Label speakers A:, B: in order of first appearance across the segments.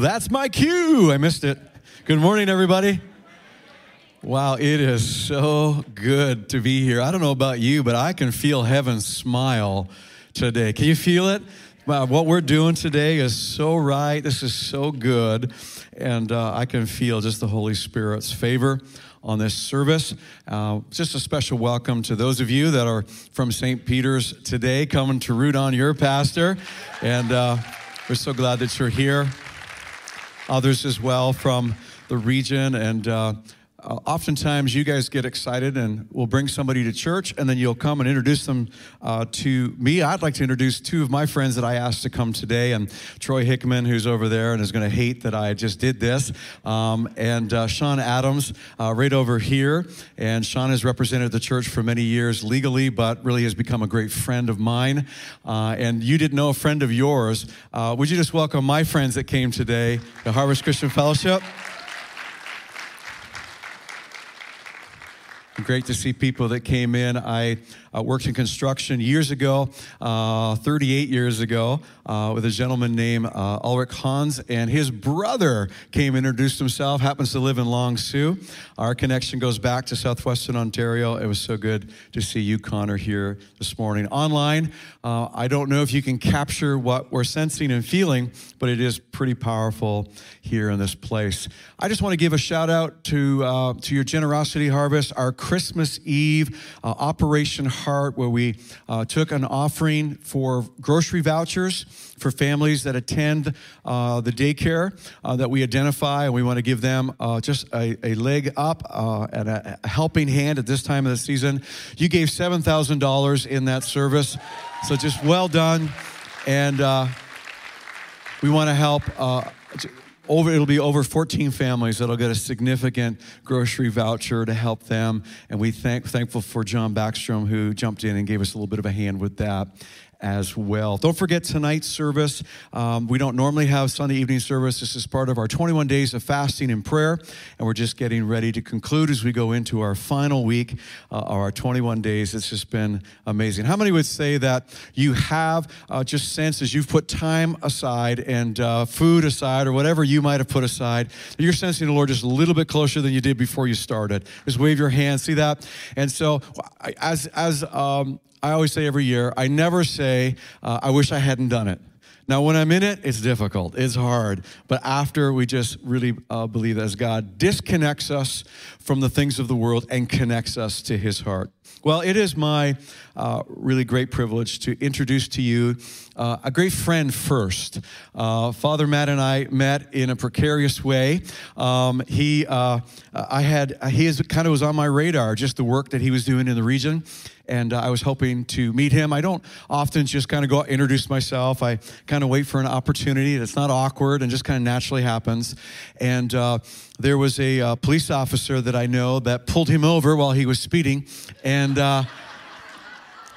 A: That's my cue. I missed it. Good morning, everybody. Wow, it is so good to be here. I don't know about you, but I can feel heaven smile today. Can you feel it? Wow, what we're doing today is so right. This is so good. And uh, I can feel just the Holy Spirit's favor on this service. Uh, just a special welcome to those of you that are from St. Peter's today, coming to root on your pastor. And uh, we're so glad that you're here. Others as well from the region. And uh, uh, oftentimes you guys get excited and we'll bring somebody to church and then you'll come and introduce them uh, to me. I'd like to introduce two of my friends that I asked to come today, and Troy Hickman, who's over there and is going to hate that I just did this, um, and uh, Sean Adams, uh, right over here. And Sean has represented the church for many years legally, but really has become a great friend of mine. Uh, and you didn't know a friend of yours. Uh, would you just welcome my friends that came today, the Harvest Christian Fellowship? Great to see people that came in. I uh, worked in construction years ago, uh, 38 years ago, uh, with a gentleman named uh, Ulrich Hans, and his brother came and introduced himself, happens to live in Long Sault. Our connection goes back to southwestern Ontario. It was so good to see you, Connor, here this morning. Online, uh, I don't know if you can capture what we're sensing and feeling, but it is pretty powerful here in this place. I just want to give a shout out to, to your generosity harvest, our Christmas Eve Operation Heart, where we uh, took an offering for grocery vouchers for families that attend uh, the daycare uh, that we identify, and we want to give them uh, just a, a, leg up uh, and a, a helping hand at this time of the season. You gave $7,000 in that service, so just well done. And we want to help over it'll be over 14 families that'll get a significant grocery voucher to help them. And we thank thankful for john backstrom who jumped in and gave us a little bit of a hand with that as well. Don't forget tonight's service. Um, we don't normally have Sunday evening service. This is part of our 21 days of fasting and prayer, and we're just getting ready to conclude as we go into our final week uh, our 21 days. It's just been amazing. How many would say that you have uh, just sense as you've put time aside and uh, food aside or whatever you might have put aside, you're sensing the Lord just a little bit closer than you did before you started? Just wave your hand. See that? And so, as as um, I always say every year, I never say, uh, I wish I hadn't done it. Now, when I'm in it, it's difficult, it's hard. But after, we just really uh, believe that as God disconnects us from the things of the world and connects us to his heart. Well, it is my uh, really great privilege to introduce to you uh, a great friend first. Uh, Father Matt and I met in a precarious way. Um, he, uh, I had, he is, kind of was on my radar, just the work that he was doing in the region and uh, I was hoping to meet him. I don't often just kind of go introduce myself. I kind of wait for an opportunity that's not awkward and just kind of naturally happens. And uh, there was a uh, police officer that I know that pulled him over while he was speeding, and uh,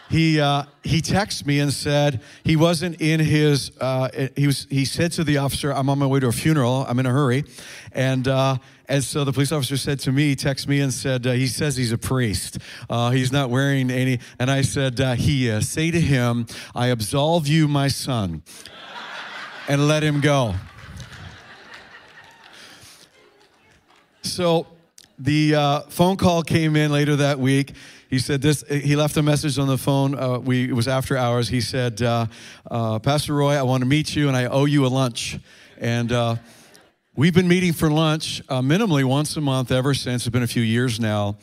A: he uh, he texted me and said he wasn't in his. Uh, he was. He said to the officer, "I'm on my way to a funeral. I'm in a hurry," and. Uh, and so the police officer said to me, text me and said, uh, he says he's a priest. Uh, he's not wearing any. And I said, uh, he. Say to him, I absolve you, my son, and let him go. So the uh, phone call came in later that week. He said this. He left a message on the phone. Uh, we it was after hours. He said, uh, uh "Pastor Roy, I want to meet you, and I owe you a lunch." And uh, we've been meeting for lunch uh, minimally once a month ever since. It's been a few years now.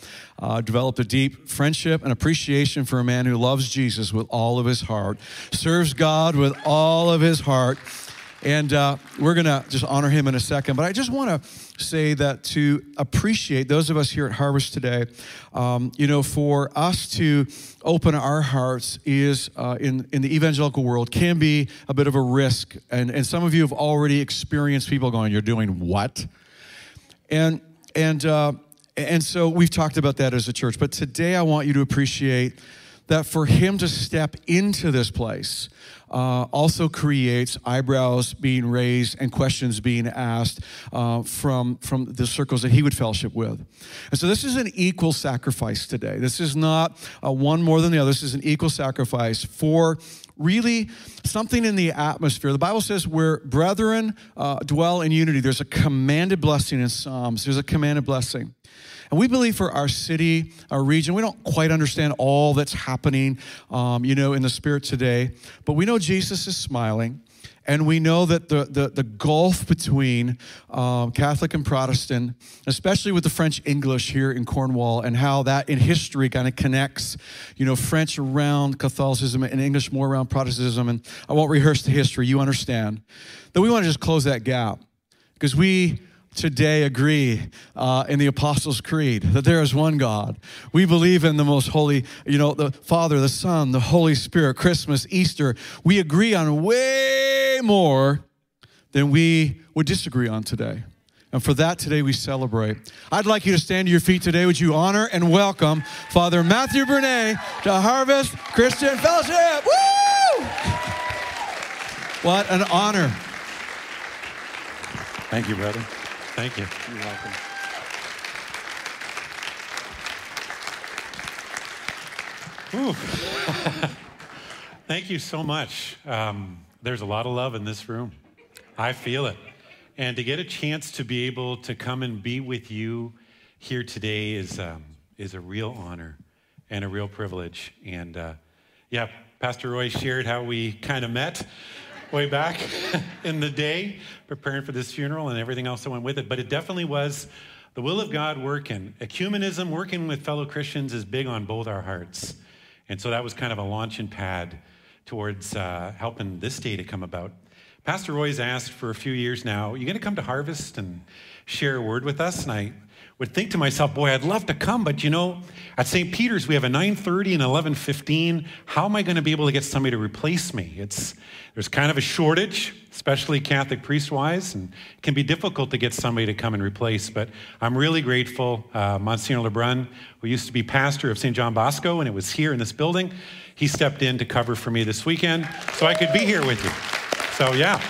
A: developed a deep friendship and appreciation for a man who loves Jesus with all of his heart, serves God with all of his heart and uh, we're going to just honor him in a second. But I just want to say that to appreciate those of us here at Harvest today, um, you know, for us to open our hearts is uh, in, in the evangelical world can be a bit of a risk. And, and some of you have already experienced people going, You're doing what? And, and, uh, and so we've talked about that as a church. But today I want you to appreciate that for him to step into this place uh, also creates eyebrows being raised and questions being asked uh, from, from the circles that he would fellowship with. And so this is an equal sacrifice today. This is not uh, one more than the other. This is an equal sacrifice for really something in the atmosphere. The Bible says where brethren uh, dwell in unity, there's a commanded blessing in Psalms. There's a commanded blessing. And we believe for our city, our region, we don't quite understand all that's happening, um, you know, in the spirit today, but we know Jesus is smiling. And we know that the, the, the gulf between um, Catholic and Protestant, especially with the French English here in Cornwall, and how that in history kind of connects, you know, French around Catholicism and English more around Protestantism. And I won't rehearse the history, you understand. That we want to just close that gap because we today agree uh, in the Apostles' Creed that there is one God. We believe in the most holy, you know, the Father, the Son, the Holy Spirit, Christmas, Easter. We agree on way more than we would disagree on today. And for that, today we celebrate. I'd like you to stand to your feet today. Would you honor and welcome Father Matthew Bernay to Harvest Christian Fellowship? Woo! What an honor.
B: Thank you, brother. Thank you. You're welcome. Thank you so much. Um, there's a lot of love in this room. I feel it. And to get a chance to be able to come and be with you here today is, um, is a real honor and a real privilege. And uh, yeah, Pastor Roy shared how we kind of met way back in the day, preparing for this funeral and everything else that went with it. But it definitely was the will of God working. Ecumenism, working with fellow Christians, is big on both our hearts. And so that was kind of a launching pad towards uh, helping this day to come about. Pastor Roy's asked for a few years now, Are you going to come to Harvest and share a word with us? And I would think to myself, boy, I'd love to come, but you know, at St. Peter's we have a 9:30 and 11:15. How am I going to be able to get somebody to replace me? It's there's kind of a shortage, especially Catholic priest-wise, and it can be difficult to get somebody to come and replace. But I'm really grateful, uh, Monsignor Lebrun, who used to be pastor of St. John Bosco, and it was here in this building. He stepped in to cover for me this weekend, so I could be here with you. So yeah.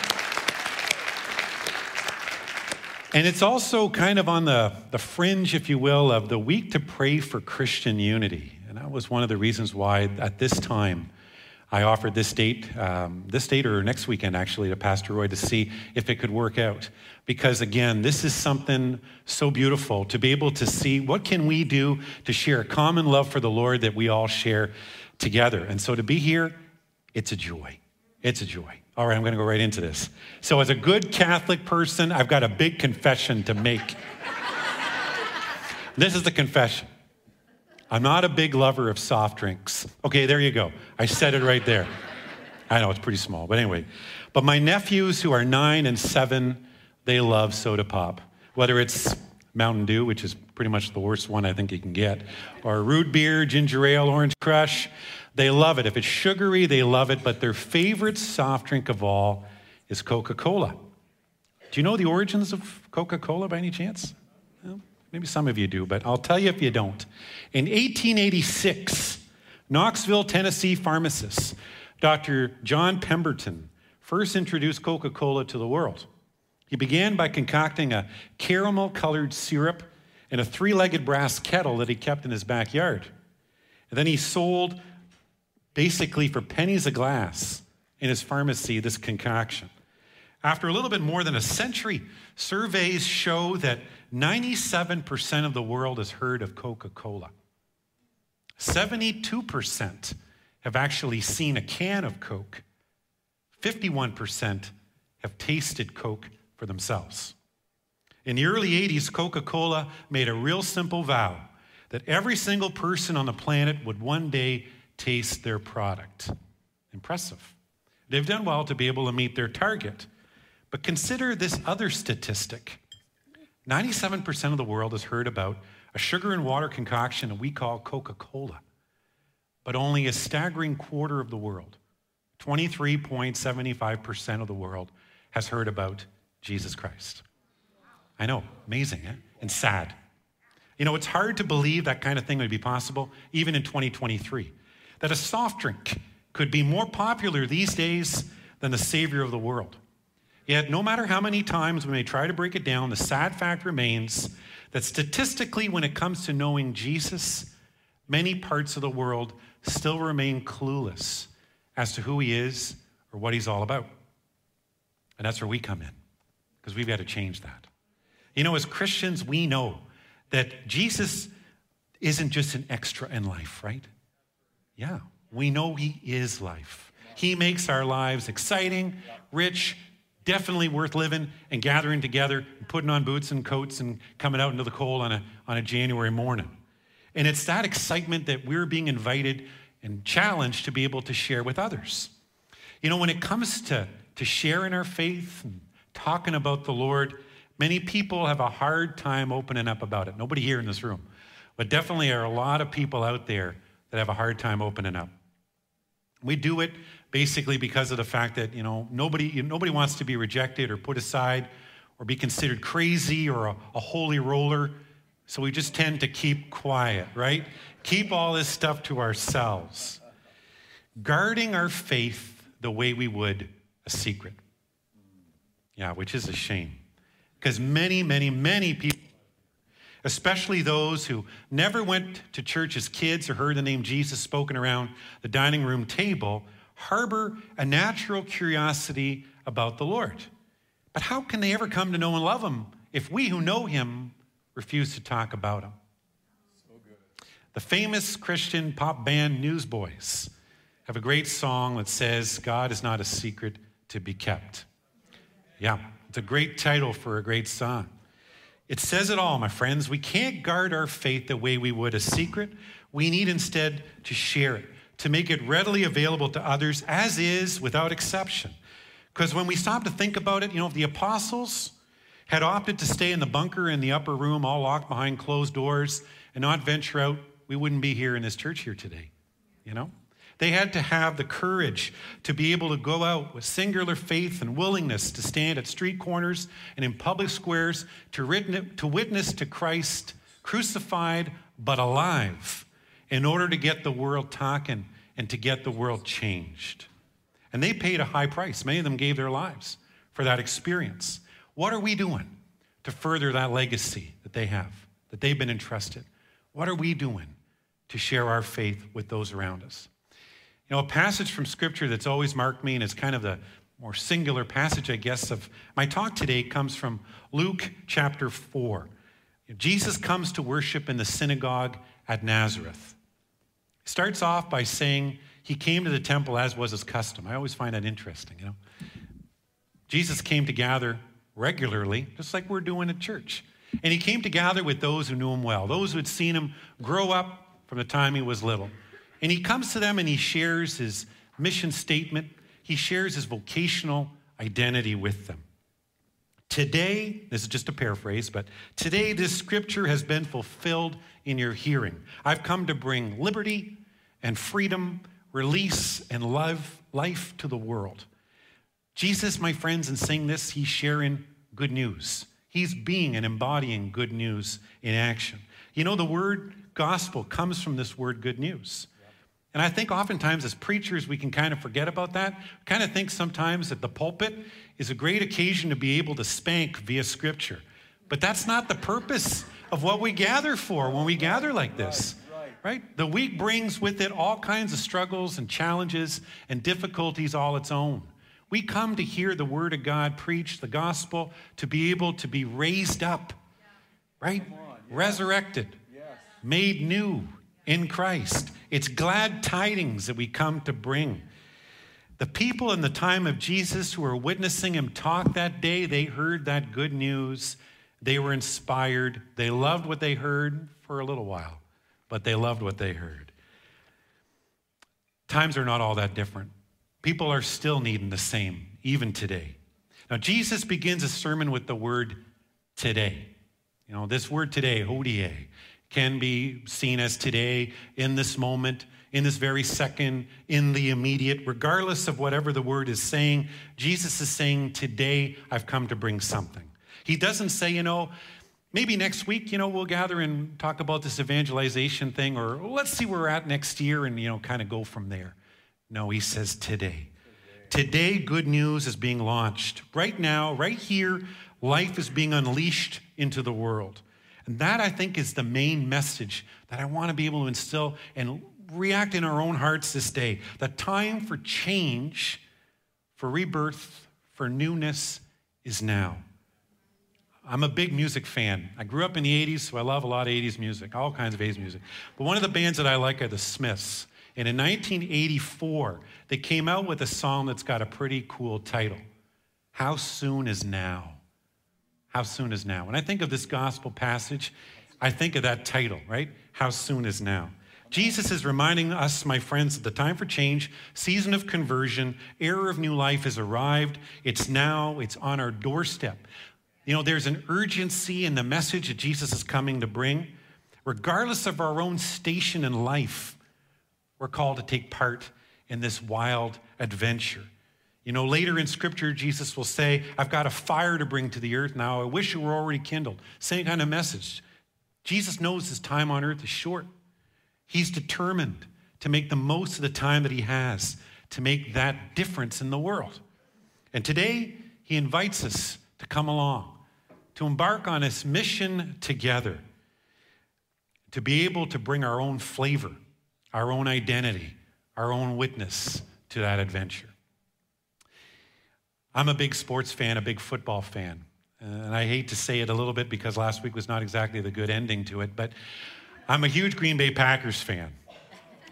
B: And it's also kind of on the, the fringe, if you will, of the week to pray for Christian unity. And that was one of the reasons why at this time I offered this date, um, this date or next weekend actually, to Pastor Roy to see if it could work out. Because again, this is something so beautiful to be able to see what can we do to share a common love for the Lord that we all share together. And so to be here, it's a joy. It's a joy. All right, I'm going to go right into this. So, as a good Catholic person, I've got a big confession to make. this is the confession. I'm not a big lover of soft drinks. Okay, there you go. I said it right there. I know it's pretty small, but anyway. But my nephews who are nine and seven, they love soda pop. Whether it's Mountain Dew, which is pretty much the worst one I think you can get, or root beer, ginger ale, orange crush. They love it. If it's sugary, they love it, but their favorite soft drink of all is Coca Cola. Do you know the origins of Coca Cola by any chance? Well, maybe some of you do, but I'll tell you if you don't. In 1886, Knoxville, Tennessee pharmacist Dr. John Pemberton first introduced Coca Cola to the world. He began by concocting a caramel colored syrup in a three legged brass kettle that he kept in his backyard. And then he sold basically for pennies a glass in his pharmacy this concoction. After a little bit more than a century, surveys show that 97% of the world has heard of Coca Cola. 72% have actually seen a can of Coke. 51% have tasted Coke for themselves. In the early 80s, Coca Cola made a real simple vow that every single person on the planet would one day taste their product. Impressive. They've done well to be able to meet their target. But consider this other statistic 97% of the world has heard about a sugar and water concoction that we call Coca Cola, but only a staggering quarter of the world, 23.75% of the world, has heard about Jesus Christ. I know, amazing eh? and sad. You know, it's hard to believe that kind of thing would be possible even in 2023. That a soft drink could be more popular these days than the Savior of the world. Yet, no matter how many times we may try to break it down, the sad fact remains that statistically, when it comes to knowing Jesus, many parts of the world still remain clueless as to who he is or what he's all about. And that's where we come in, because we've got to change that. You know, as Christians, we know that Jesus isn't just an extra in life, right? Yeah, we know he is life. He makes our lives exciting, rich, definitely worth living and gathering together and putting on boots and coats and coming out into the cold on a, on a January morning. And it's that excitement that we're being invited and challenged to be able to share with others. You know, when it comes to, to sharing our faith and talking about the Lord, many people have a hard time opening up about it. Nobody here in this room, but definitely are a lot of people out there that have a hard time opening up. We do it basically because of the fact that, you know, nobody, nobody wants to be rejected or put aside or be considered crazy or a, a holy roller. So we just tend to keep quiet, right? Keep all this stuff to ourselves. Guarding our faith the way we would a secret. Yeah, which is a shame. Because many, many, many people, especially those who never went to church as kids or heard the name Jesus spoken around the dining room table, harbor a natural curiosity about the Lord. But how can they ever come to know and love Him if we who know Him refuse to talk about Him? So the famous Christian pop band Newsboys have a great song that says, God is not a secret to be kept. Yeah, it's a great title for a great song. It says it all, my friends. We can't guard our faith the way we would a secret. We need instead to share it to make it readily available to others as is without exception. Because when we stop to think about it, you know, if the apostles had opted to stay in the bunker in the upper room, all locked behind closed doors, and not venture out, we wouldn't be here in this church here today, you know? They had to have the courage to be able to go out with singular faith and willingness to stand at street corners and in public squares to, witness to Christ crucified but alive in order to get the world talking and to get the world changed. And they paid a high price. Many of them gave their lives for that experience. What are we doing to further that legacy that they have, that they've been entrusted? What are we doing to share our faith with those around us? You know, a passage from Scripture that's always marked me, and it's kind of the more singular passage, I guess, of my talk today comes from Luke chapter 4. Jesus comes to worship in the synagogue at Nazareth He starts off by saying he came to the temple as was his custom. I always find that interesting, you know. Jesus came to gather regularly, just like we're doing at church. And he came to gather with those who knew him well, those who had seen him grow up from the time he was little. And he comes to them and he shares his mission statement, he shares his vocational identity with them. Today, this is just a paraphrase, but today this scripture has been fulfilled in your hearing. I've come to bring liberty and freedom, release and love, life to the world. Jesus, my friends, in saying this, he's sharing good news. He's being and embodying good news in action. You know, the word gospel comes from this word good news. And I think oftentimes as preachers, we can kind of forget about that. Kind of think sometimes that the pulpit is a great occasion to be able to spank via scripture. But that's not the purpose of what we gather for when we gather like this. Right? The week brings with it all kinds of struggles and challenges and difficulties all its own. We come to hear the word of God preached, the gospel, to be able to be raised up, right? Resurrected, made new in Christ. It's glad tidings that we come to bring. The people in the time of Jesus who were witnessing him talk that day, they heard that good news. They were inspired. They loved what they heard for a little while, but they loved what they heard. Times are not all that different. People are still needing the same, even today. Now, Jesus begins a sermon with the word today. You know, this word today, hodie, can be seen as today, in this moment, in this very second, in the immediate, regardless of whatever the word is saying. Jesus is saying, Today I've come to bring something. He doesn't say, you know, Maybe next week, you know, we'll gather and talk about this evangelization thing, or let's see where we're at next year and, you know, kind of go from there. No, he says today. Today, good news is being launched. Right now, right here, life is being unleashed into the world. And that, I think, is the main message that I want to be able to instill and react in our own hearts this day. The time for change, for rebirth, for newness is now. I'm a big music fan. I grew up in the 80s, so I love a lot of 80s music, all kinds of 80s music. But one of the bands that I like are the Smiths. And in 1984, they came out with a song that's got a pretty cool title How Soon Is Now? How Soon Is Now? When I think of this gospel passage, I think of that title, right? How Soon Is Now? Jesus is reminding us, my friends, that the time for change, season of conversion, era of new life has arrived. It's now, it's on our doorstep. You know, there's an urgency in the message that Jesus is coming to bring. Regardless of our own station in life, we're called to take part in this wild adventure. You know, later in scripture, Jesus will say, I've got a fire to bring to the earth now. I wish it were already kindled. Same kind of message. Jesus knows his time on earth is short. He's determined to make the most of the time that he has to make that difference in the world. And today, he invites us to come along, to embark on this mission together, to be able to bring our own flavor our own identity, our own witness to that adventure. I'm a big sports fan, a big football fan. And I hate to say it a little bit because last week was not exactly the good ending to it, but I'm a huge Green Bay Packers fan.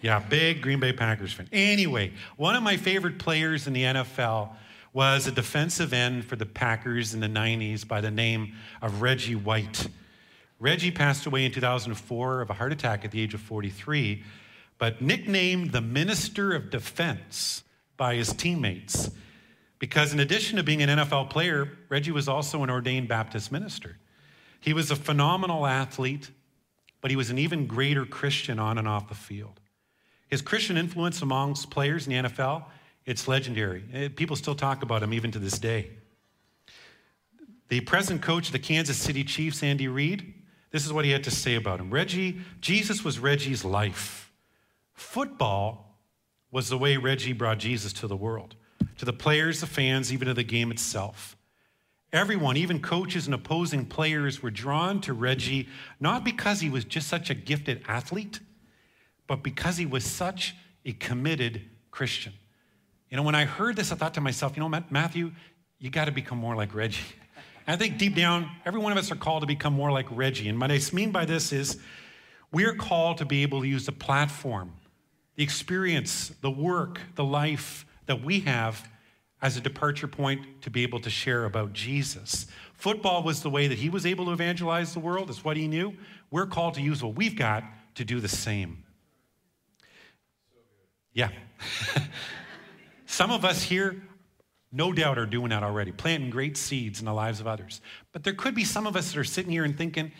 B: Yeah, big Green Bay Packers fan. Anyway, one of my favorite players in the NFL was a defensive end for the Packers in the 90s by the name of Reggie White. Reggie passed away in 2004 of a heart attack at the age of 43 but nicknamed the Minister of Defense by his teammates. Because in addition to being an NFL player, Reggie was also an ordained Baptist minister. He was a phenomenal athlete, but he was an even greater Christian on and off the field. His Christian influence amongst players in the NFL, it's legendary. Eh, people still talk about him even to this day. The present coach of the Kansas City Chiefs, Andy Reid, this is what he had to say about him. Reggie, Jesus was Reggie's life. Football was the way Reggie brought Jesus to the world, to the players, the fans, even to the game itself. Everyone, even coaches and opposing players, were drawn to Reggie not because he was just such a gifted athlete, but because he was such a committed Christian. You know, when I heard this, I thought to myself, you know, Matthew, you got to become more like Reggie. And I think deep down, every one of us are called to become more like Reggie. And what I mean by this is we're called to be able to use the platform the experience, the work, the life that we have as a departure point to be able to share about Jesus. Football was the way that he was able to evangelize the world, it's what he knew. We're called to use what we've got to do the same. Yeah. Some of us here, no doubt, are doing that already, planting great seeds in the lives of others. But there could be some of us that are sitting here and thinking,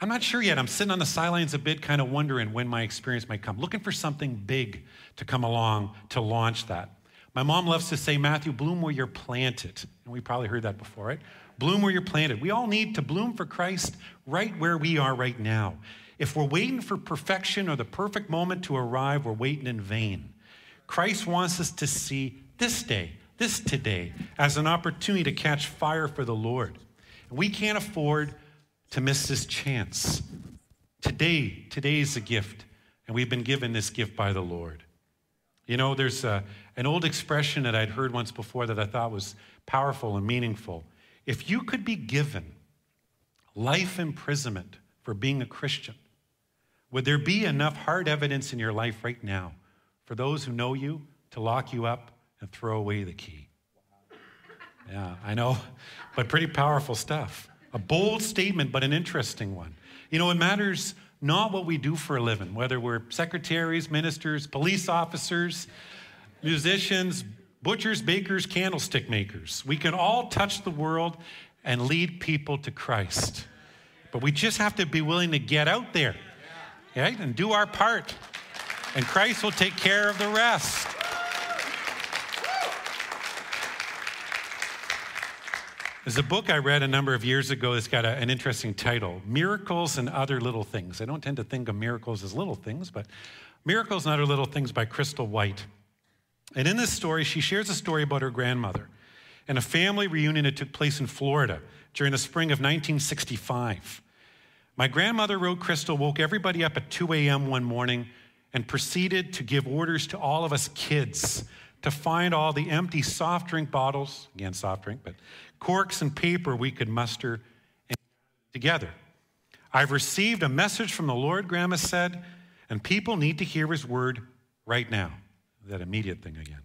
B: I'm not sure yet. I'm sitting on the sidelines a bit, kind of wondering when my experience might come, looking for something big to come along to launch that. My mom loves to say, Matthew, bloom where you're planted. And we probably heard that before, right? Bloom where you're planted. We all need to bloom for Christ right where we are right now. If we're waiting for perfection or the perfect moment to arrive, we're waiting in vain. Christ wants us to see this day, this today, as an opportunity to catch fire for the Lord. We can't afford to miss this chance. Today, today is a gift, and we've been given this gift by the Lord. You know, there's a, an old expression that I'd heard once before that I thought was powerful and meaningful. If you could be given life imprisonment for being a Christian, would there be enough hard evidence in your life right now for those who know you to lock you up and throw away the key? Yeah, I know, but pretty powerful stuff. A bold statement, but an interesting one. You know, it matters not what we do for a living, whether we're secretaries, ministers, police officers, musicians, butchers, bakers, candlestick makers. We can all touch the world and lead people to Christ. But we just have to be willing to get out there, right, and do our part. And Christ will take care of the rest. There's a book I read a number of years ago that's got a, an interesting title Miracles and Other Little Things. I don't tend to think of miracles as little things, but Miracles and Other Little Things by Crystal White. And in this story, she shares a story about her grandmother and a family reunion that took place in Florida during the spring of 1965. My grandmother, wrote Crystal, woke everybody up at 2 a.m. one morning and proceeded to give orders to all of us kids to find all the empty soft drink bottles, again, soft drink, but corks and paper we could muster together. I've received a message from the Lord, Grandma said, and people need to hear his word right now. That immediate thing again.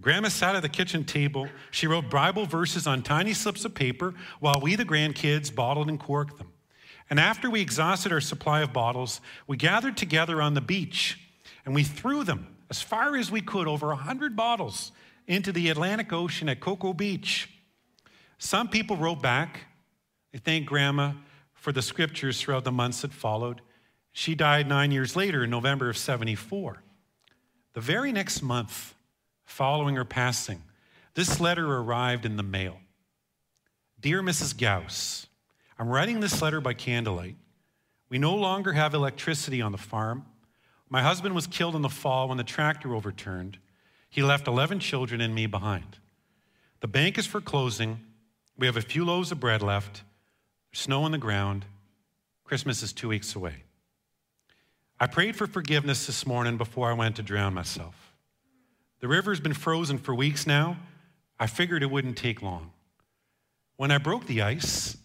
B: Grandma sat at the kitchen table. She wrote Bible verses on tiny slips of paper while we, the grandkids, bottled and corked them. And after we exhausted our supply of bottles, we gathered together on the beach and we threw them as far as we could, over 100 bottles, into the Atlantic Ocean at Cocoa Beach. Some people wrote back. They thanked Grandma for the scriptures throughout the months that followed. She died nine years later in November of 74. The very next month following her passing, this letter arrived in the mail. Dear Mrs. Gauss, I'm writing this letter by candlelight. We no longer have electricity on the farm. My husband was killed in the fall when the tractor overturned. He left 11 children and me behind. The bank is for closing. We have a few loaves of bread left. Snow on the ground. Christmas is two weeks away. I prayed for forgiveness this morning before I went to drown myself. The river's been frozen for weeks now. I figured it wouldn't take long. When I broke the ice,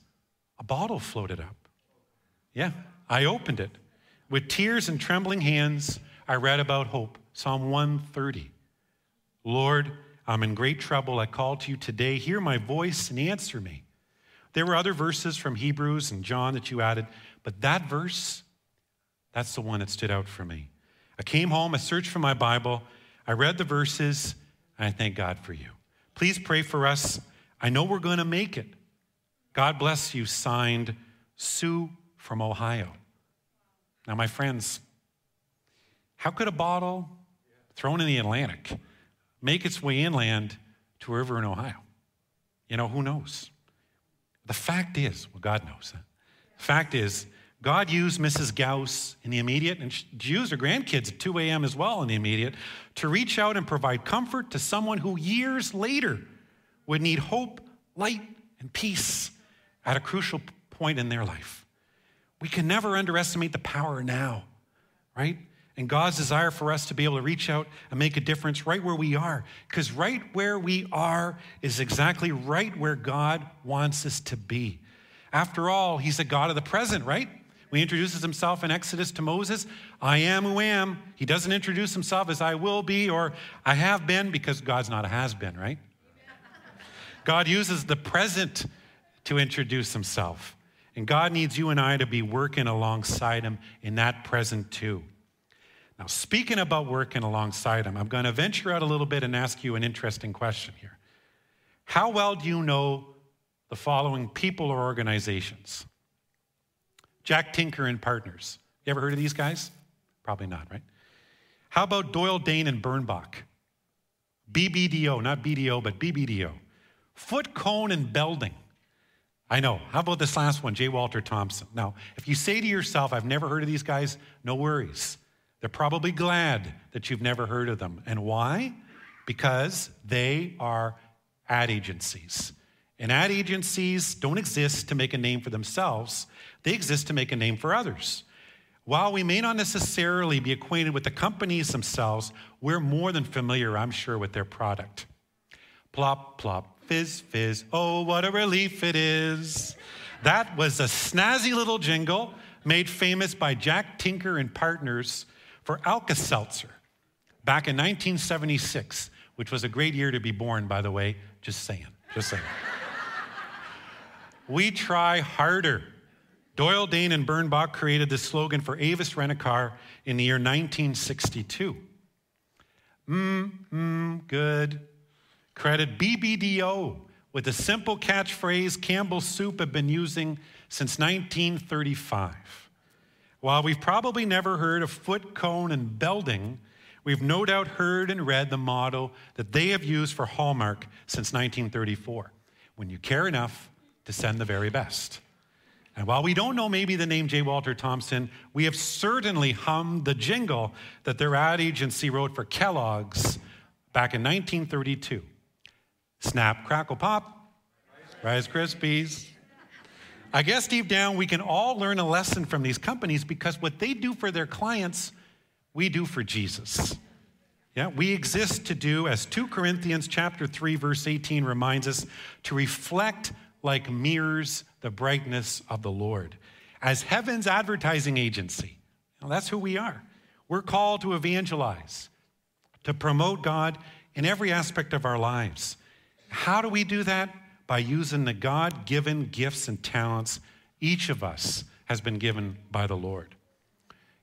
B: a bottle floated up. Yeah, I opened it. With tears and trembling hands, I read about hope. Psalm 130. Lord, I'm in great trouble. I call to you today. Hear my voice and answer me. There were other verses from Hebrews and John that you added, but that verse, that's the one that stood out for me. I came home, I searched for my Bible, I read the verses, and I thank God for you. Please pray for us. I know we're going to make it. God bless you. Signed, Sue from Ohio. Now, my friends, how could a bottle thrown in the Atlantic make its way inland to a river in Ohio? You know, who knows? The fact is, well, God knows. The fact is, God used Mrs. Gauss in the immediate, and she used her grandkids at 2 a.m. as well in the immediate, to reach out and provide comfort to someone who years later would need hope, light, and peace at a crucial point in their life. We can never underestimate the power now, right? And God's desire for us to be able to reach out and make a difference right where we are. Because right where we are is exactly right where God wants us to be. After all, He's a God of the present, right? He introduces himself in Exodus to Moses I am who I am. He doesn't introduce himself as I will be or I have been because God's not a has been, right? God uses the present to introduce himself. And God needs you and I to be working alongside Him in that present too. Now, speaking about working alongside Him, I'm going to venture out a little bit and ask you an interesting question here. How well do you know the following people or organizations? Jack Tinker and Partners. You ever heard of these guys? Probably not, right? How about Doyle Dane and Bernbach? BBDO, not BDO, but BBDO. Foote Cone and Belding. I know. How about this last one, J. Walter Thompson? Now, if you say to yourself, I've never heard of these guys, no worries. They're probably glad that you've never heard of them. And why? Because they are ad agencies. And ad agencies don't exist to make a name for themselves, they exist to make a name for others. While we may not necessarily be acquainted with the companies themselves, we're more than familiar, I'm sure, with their product. Plop, plop, fizz, fizz. Oh, what a relief it is. That was a snazzy little jingle made famous by Jack Tinker and Partners for Alka Seltzer back in 1976, which was a great year to be born, by the way. Just saying, just saying. We try harder. Doyle Dane and Bernbach created this slogan for Avis Rent-A-Car in the year 1962. Mmm, mmm, good, Credit BBDO with the simple catchphrase Campbell's Soup have been using since 1935. While we've probably never heard of Foote Cone and Belding, we've no doubt heard and read the motto that they have used for Hallmark since 1934. when you care enough to send the very best. And while we don't know maybe the name J. Walter Thompson, we have certainly hummed the jingle that their ad agency wrote for Kellogg's back in 1932. Snap, crackle, pop, Rice Krispies. I guess deep down we can all learn a lesson from these companies because what they do for their clients, we do for Jesus. Yeah, we exist to do, as 2 Corinthians chapter 3, verse 18 reminds us, to reflect like mirrors the brightness of the Lord. As heaven's advertising agency, well, that's who we are. We're called to evangelize, to promote God in every aspect of our lives. How do we do that? By using the God given gifts and talents each of us has been given by the Lord.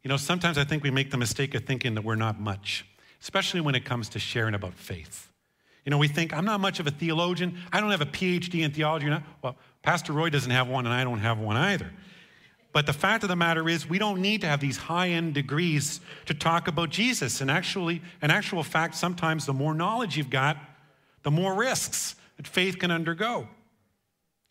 B: You know, sometimes I think we make the mistake of thinking that we're not much especially when it comes to sharing about faith. You know, we think, I'm not much of a theologian. I don't have a PhD in theology. Well, Pastor Roy doesn't have one, and I don't have one either. But the fact of the matter is, we don't need to have these high end degrees to talk about Jesus. And actually, in actual fact, sometimes the more knowledge you've got, the more risks that faith can undergo.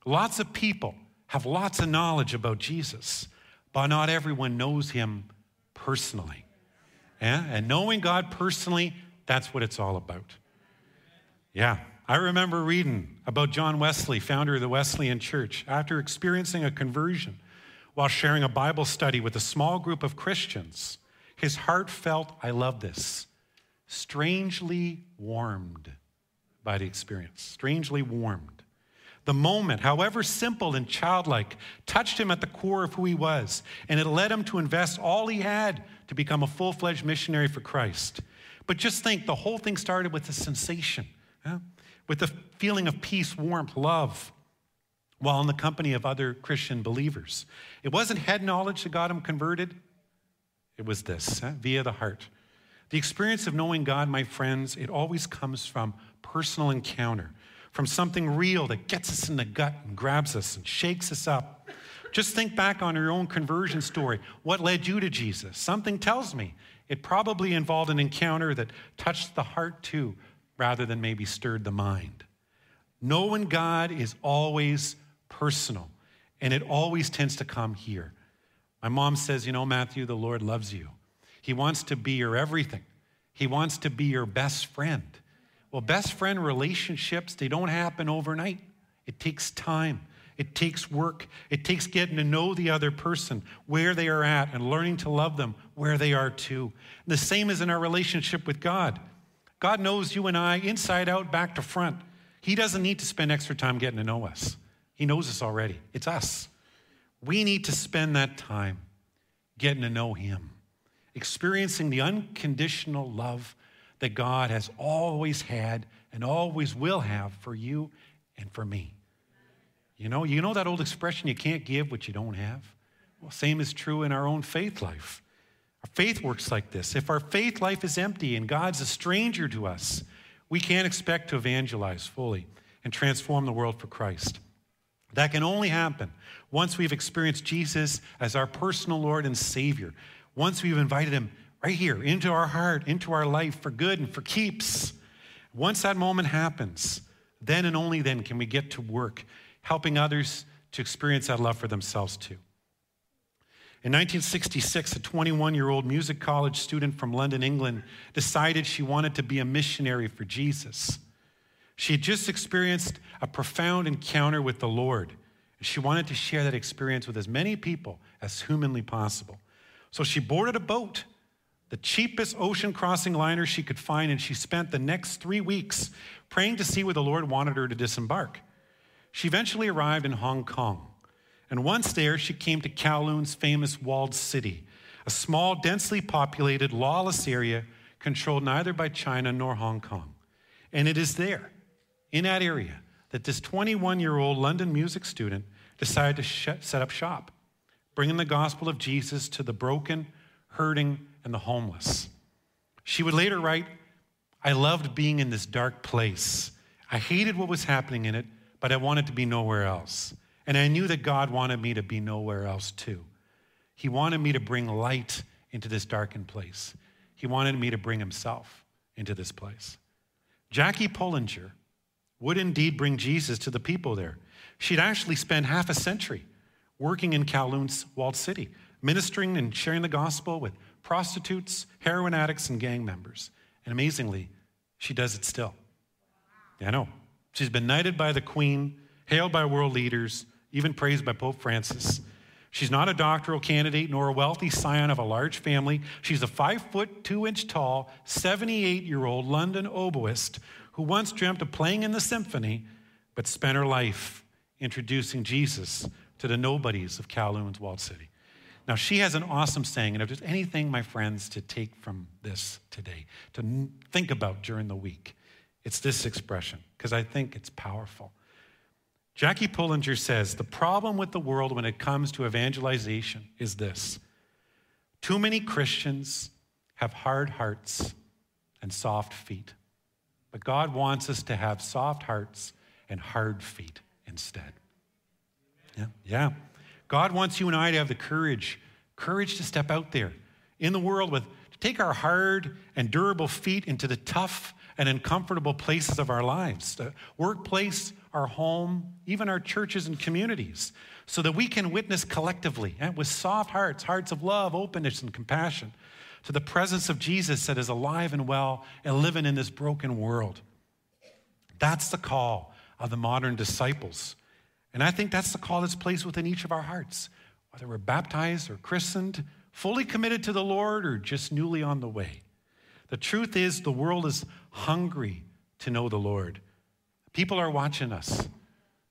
B: Lots of people have lots of knowledge about Jesus, but not everyone knows him personally. Yeah? And knowing God personally, that's what it's all about. Yeah. I remember reading about John Wesley, founder of the Wesleyan Church, after experiencing a conversion while sharing a Bible study with a small group of Christians. His heart felt, I love this, strangely warmed by the experience, strangely warmed. The moment, however simple and childlike, touched him at the core of who he was, and it led him to invest all he had to become a full fledged missionary for Christ. But just think the whole thing started with a sensation, yeah? with a feeling of peace, warmth, love, while in the company of other Christian believers. It wasn't head knowledge that got him converted, it was this via the heart. The experience of knowing God, my friends, it always comes from personal encounter, from something real that gets us in the gut and grabs us and shakes us up. Just think back on your own conversion story. What led you to Jesus? Something tells me it probably involved an encounter that touched the heart too, rather than maybe stirred the mind. Knowing God is always personal, and it always tends to come here. My mom says, You know, Matthew, the Lord loves you. He wants to be your everything, He wants to be your best friend. Well, best friend relationships, they don't happen overnight. It takes time. It takes work. It takes getting to know the other person, where they are at, and learning to love them where they are too. The same is in our relationship with God. God knows you and I inside out, back to front. He doesn't need to spend extra time getting to know us. He knows us already. It's us. We need to spend that time getting to know Him, experiencing the unconditional love that God has always had and always will have for you and for me. You know, you know that old expression, you can't give what you don't have? Well, same is true in our own faith life. Our faith works like this. If our faith life is empty and God's a stranger to us, we can't expect to evangelize fully and transform the world for Christ. That can only happen once we've experienced Jesus as our personal Lord and Savior, once we've invited Him right here into our heart, into our life for good and for keeps. Once that moment happens, then and only then can we get to work helping others to experience that love for themselves too. In 1966, a 21 year old music college student from London, England, decided she wanted to be a missionary for Jesus. She had just experienced a profound encounter with the Lord. She wanted to share that experience with as many people as humanly possible. So she boarded a boat, the cheapest ocean crossing liner she could find, and she spent the next three weeks praying to see where the Lord wanted her to disembark. She eventually arrived in Hong Kong. And once there, she came to Kowloon's famous walled city, a small, densely populated, lawless area controlled neither by China nor Hong Kong. And it is there, in that area, that this 21 year old London music student decided to sh- set up shop, bringing the gospel of Jesus to the broken, hurting, and the homeless. She would later write, I loved being in this dark place. I hated what was happening in it, but I wanted to be nowhere else. And I knew that God wanted me to be nowhere else too. He wanted me to bring light into this darkened place. He wanted me to bring Himself into this place. Jackie Pullinger would indeed bring Jesus to the people there. She'd actually spent half a century working in Kowloon's walled city, ministering and sharing the gospel with prostitutes, heroin addicts, and gang members. And amazingly, she does it still. I know. She's been knighted by the Queen, hailed by world leaders, even praised by Pope Francis. She's not a doctoral candidate nor a wealthy scion of a large family. She's a five foot, two inch tall, 78 year old London oboist who once dreamt of playing in the symphony, but spent her life introducing Jesus to the nobodies of Kowloon's walled city. Now, she has an awesome saying, and if there's anything, my friends, to take from this today, to think about during the week, it's this expression, because I think it's powerful. Jackie Pullinger says the problem with the world when it comes to evangelization is this too many Christians have hard hearts and soft feet. But God wants us to have soft hearts and hard feet instead. Yeah, yeah. God wants you and I to have the courage, courage to step out there in the world with, to take our hard and durable feet into the tough and uncomfortable places of our lives, the workplace, our home, even our churches and communities, so that we can witness collectively and with soft hearts, hearts of love, openness, and compassion to the presence of Jesus that is alive and well and living in this broken world. That's the call of the modern disciples. And I think that's the call that's placed within each of our hearts, whether we're baptized or christened, fully committed to the Lord, or just newly on the way. The truth is, the world is hungry to know the Lord. People are watching us.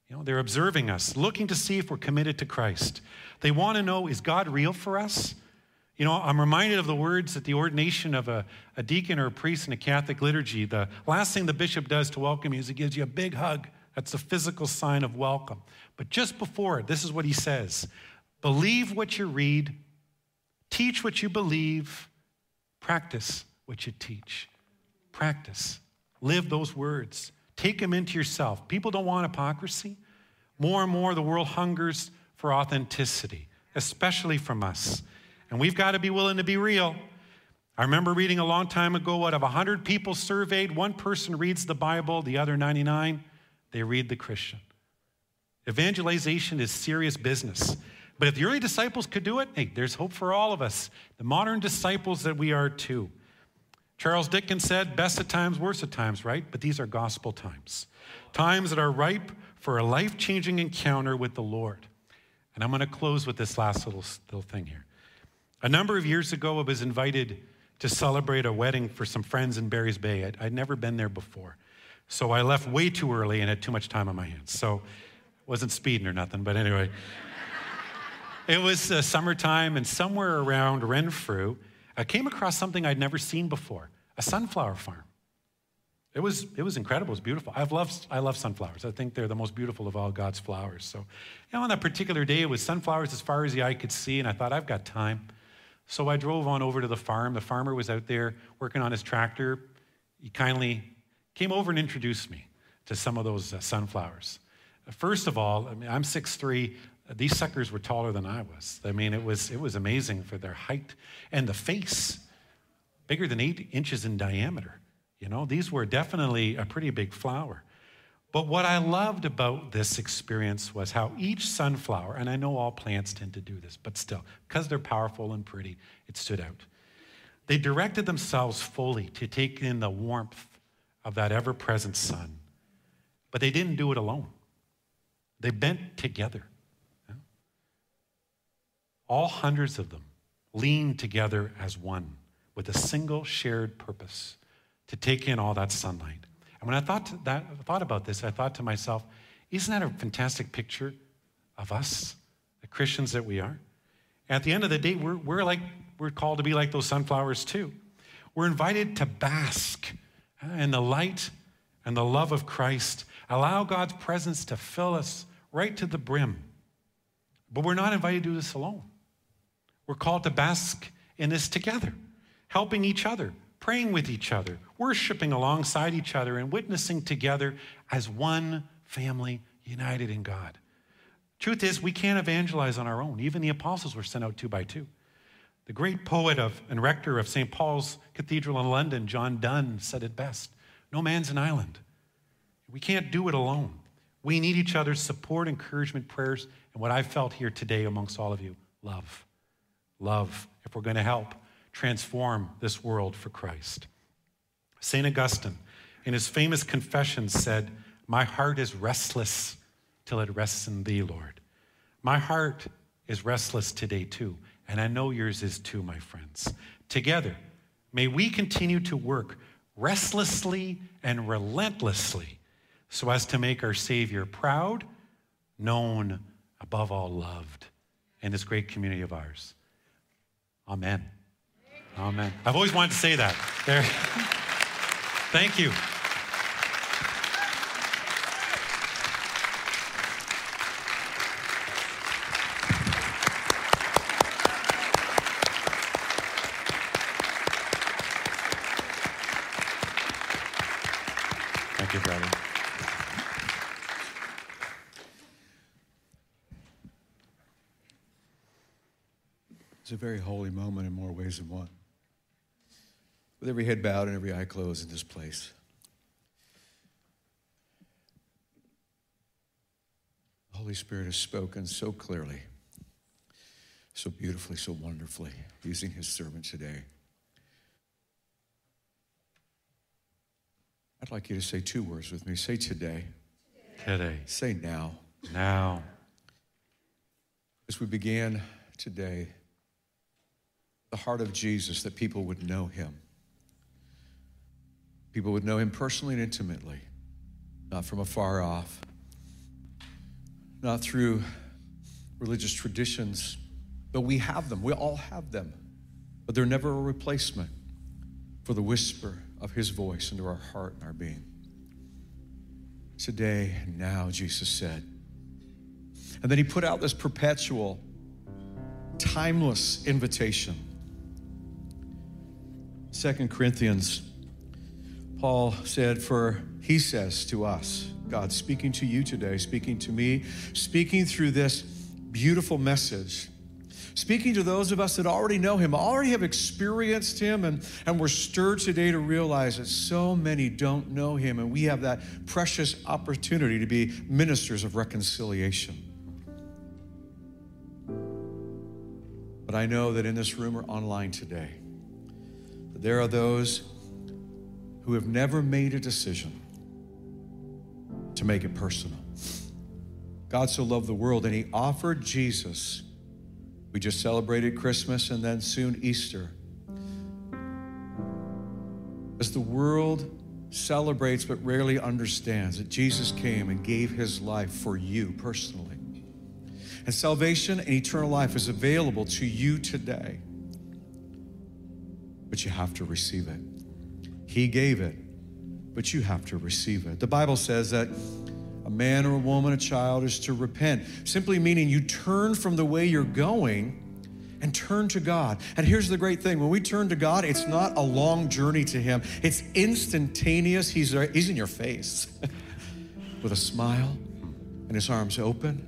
B: You know, they're observing us, looking to see if we're committed to Christ. They want to know is God real for us? You know, I'm reminded of the words at the ordination of a, a deacon or a priest in a Catholic liturgy. The last thing the bishop does to welcome you is he gives you a big hug that's a physical sign of welcome. But just before it, this is what he says Believe what you read, teach what you believe, practice what you teach. Practice. Live those words. Take them into yourself. People don't want hypocrisy. More and more, the world hungers for authenticity, especially from us. And we've got to be willing to be real. I remember reading a long time ago out of 100 people surveyed, one person reads the Bible, the other 99 they read the Christian. Evangelization is serious business. But if the early disciples could do it, hey, there's hope for all of us, the modern disciples that we are too. Charles Dickens said, best at times, worst at times, right? But these are gospel times, times that are ripe for a life changing encounter with the Lord. And I'm going to close with this last little, little thing here. A number of years ago, I was invited to celebrate a wedding for some friends in Barry's Bay. I'd, I'd never been there before. So I left way too early and had too much time on my hands. So wasn't speeding or nothing, but anyway. it was uh, summertime, and somewhere around Renfrew, I came across something I'd never seen before a sunflower farm. It was, it was incredible. It was beautiful. I've loved, I love sunflowers. I think they're the most beautiful of all God's flowers. So, you know, on that particular day, it was sunflowers as far as the eye could see, and I thought, I've got time. So I drove on over to the farm. The farmer was out there working on his tractor. He kindly came over and introduced me to some of those uh, sunflowers. First of all, I mean, I'm 6'3. These suckers were taller than I was. I mean, it was, it was amazing for their height and the face, bigger than eight inches in diameter. You know, these were definitely a pretty big flower. But what I loved about this experience was how each sunflower, and I know all plants tend to do this, but still, because they're powerful and pretty, it stood out. They directed themselves fully to take in the warmth of that ever present sun. But they didn't do it alone, they bent together. All hundreds of them lean together as one with a single shared purpose to take in all that sunlight. And when I thought, that, thought about this, I thought to myself, isn't that a fantastic picture of us, the Christians that we are? At the end of the day, we're, we're, like, we're called to be like those sunflowers too. We're invited to bask in the light and the love of Christ. Allow God's presence to fill us right to the brim. But we're not invited to do this alone. We're called to bask in this together, helping each other, praying with each other, worshiping alongside each other, and witnessing together as one family united in God. Truth is, we can't evangelize on our own. Even the apostles were sent out two by two. The great poet of, and rector of St. Paul's Cathedral in London, John Donne, said it best No man's an island. We can't do it alone. We need each other's support, encouragement, prayers, and what I've felt here today amongst all of you love. Love, if we're going to help transform this world for Christ. St. Augustine, in his famous confession, said, My heart is restless till it rests in thee, Lord. My heart is restless today, too, and I know yours is too, my friends. Together, may we continue to work restlessly and relentlessly so as to make our Savior proud, known, above all loved in this great community of ours. Amen. Amen. I've always wanted to say that. There. Thank you. Thank you, brother.
A: It's a very holy moment in more ways than one. With every head bowed and every eye closed in this place. The Holy Spirit has spoken so clearly, so beautifully, so wonderfully, using his servant today. I'd like you to say two words with me. Say today.
B: Today.
A: Say now.
B: Now.
A: As we began today, the heart of Jesus, that people would know him. People would know him personally and intimately, not from afar off, not through religious traditions, but we have them. We all have them, but they're never a replacement for the whisper of his voice into our heart and our being. Today, and now, Jesus said. And then he put out this perpetual, timeless invitation. Second Corinthians, Paul said, For he says to us, God speaking to you today, speaking to me, speaking through this beautiful message speaking to those of us that already know him, already have experienced him, and, and we're stirred today to realize that so many don't know him, and we have that precious opportunity to be ministers of reconciliation. But I know that in this room or online today, there are those who have never made a decision to make it personal. God so loved the world, and he offered Jesus we just celebrated Christmas and then soon Easter. As the world celebrates but rarely understands that Jesus came and gave his life for you personally. And salvation and eternal life is available to you today. But you have to receive it. He gave it, but you have to receive it. The Bible says that a man or a woman, a child, is to repent, simply meaning you turn from the way you're going and turn to God. And here's the great thing when we turn to God, it's not a long journey to Him, it's instantaneous. He's, he's in your face with a smile and His arms open,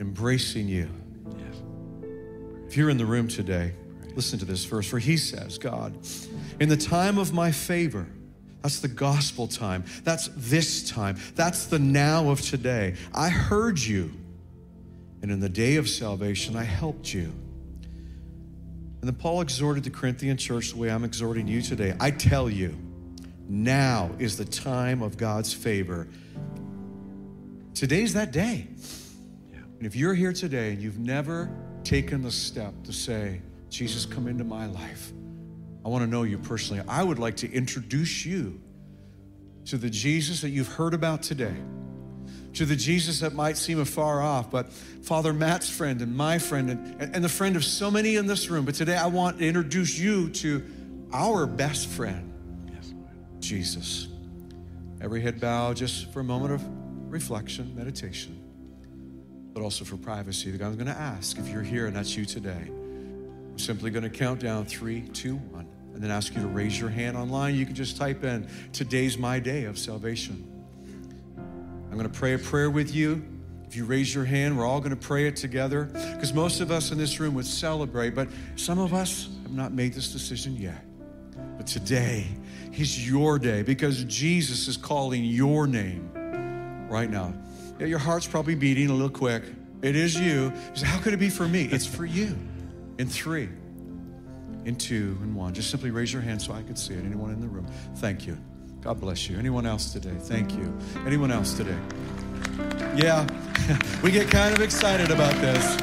A: embracing you. If you're in the room today, listen to this verse, for He says, God, in the time of my favor, that's the gospel time. That's this time. That's the now of today. I heard you. And in the day of salvation, I helped you. And then Paul exhorted the Corinthian church the way I'm exhorting you today. I tell you, now is the time of God's favor. Today's that day. And if you're here today and you've never taken the step to say, Jesus, come into my life, I want to know you personally. I would like to introduce you to the Jesus that you've heard about today, to the Jesus that might seem afar off, but Father Matt's friend and my friend and, and the friend of so many in this room. But today I want to introduce you to our best friend, Jesus. Every head bow just for a moment of reflection, meditation, but also for privacy. I'm going to ask if you're here and that's you today. I'm simply going to count down three, two, one, and then ask you to raise your hand online. You can just type in, Today's my day of salvation. I'm going to pray a prayer with you. If you raise your hand, we're all going to pray it together because most of us in this room would celebrate, but some of us have not made this decision yet. But today is your day because Jesus is calling your name right now. Yeah, your heart's probably beating a little quick. It is you. How could it be for me? It's for you. In three, in two, in one. Just simply raise your hand so I could see it. Anyone in the room? Thank you. God bless you. Anyone else today? Thank you. Anyone else today? Yeah, we get kind of excited about this.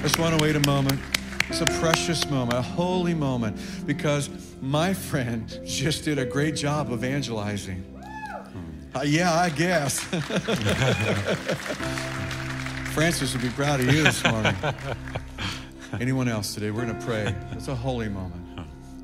A: Just want to wait a moment. It's a precious moment, a holy moment, because my friend just did a great job evangelizing. Uh, yeah, I guess. Francis would be proud of you this morning. Anyone else today? We're going to pray. It's a holy moment.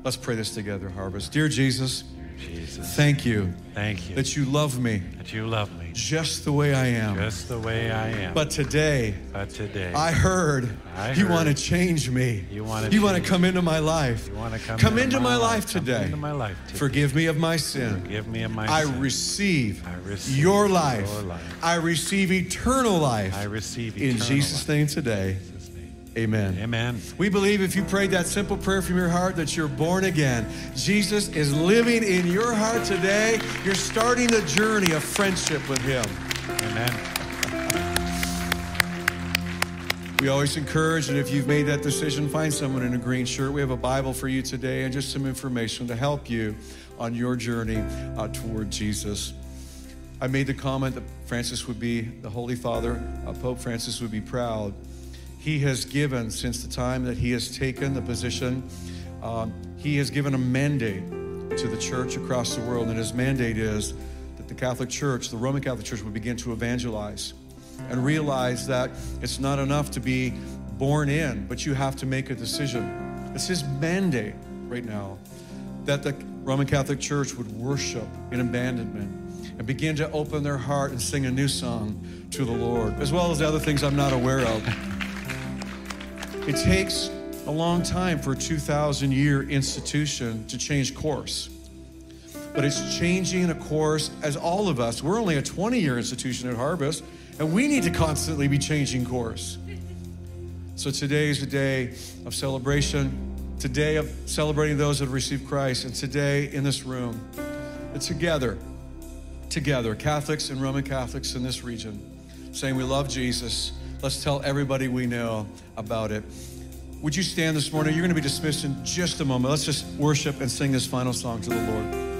A: Let's pray this together, Harvest. Dear Jesus,
B: Jesus.
A: thank you
B: Thank you
A: that you love me
B: that you love me
A: just the way I am.
B: just the way I am.
A: But today,
B: But today,
A: I heard
B: I
A: you want to change me.
B: you wanna
A: You want to come into my life.
B: you want to come,
A: Come into my life
B: Come
A: today.
B: into my life today.
A: Forgive me of my sin.
B: Forgive me of my
A: I
B: sin.
A: receive,
B: I receive
A: your, life.
B: your life.
A: I receive eternal life.
B: I receive eternal in
A: Jesus'
B: life.
A: name today.
B: In Jesus' name.
A: Amen.
B: Amen.
A: We believe if you prayed that simple prayer from your heart that you're born again. Jesus is living in your heart today. You're starting the journey of friendship with him.
B: Amen.
A: We always encourage, and if you've made that decision, find someone in a green shirt. We have a Bible for you today and just some information to help you on your journey uh, toward Jesus. I made the comment that Francis would be, the Holy Father, uh, Pope Francis would be proud. He has given, since the time that he has taken the position, um, he has given a mandate to the church across the world, and his mandate is that the Catholic Church, the Roman Catholic Church, would begin to evangelize and realize that it's not enough to be born in, but you have to make a decision. It's his mandate right now that the Roman Catholic Church would worship in abandonment and begin to open their heart and sing a new song to the Lord, as well as the other things I'm not aware of. It takes a long time for a 2,000 year institution to change course. But it's changing a course as all of us. We're only a 20 year institution at Harvest, and we need to constantly be changing course. So today is a day of celebration, today of celebrating those that have received Christ, and today in this room, together, together, Catholics and Roman Catholics in this region, saying we love Jesus. Let's tell everybody we know about it. Would you stand this morning? You're going to be dismissed in just a moment. Let's just worship and sing this final song to the Lord.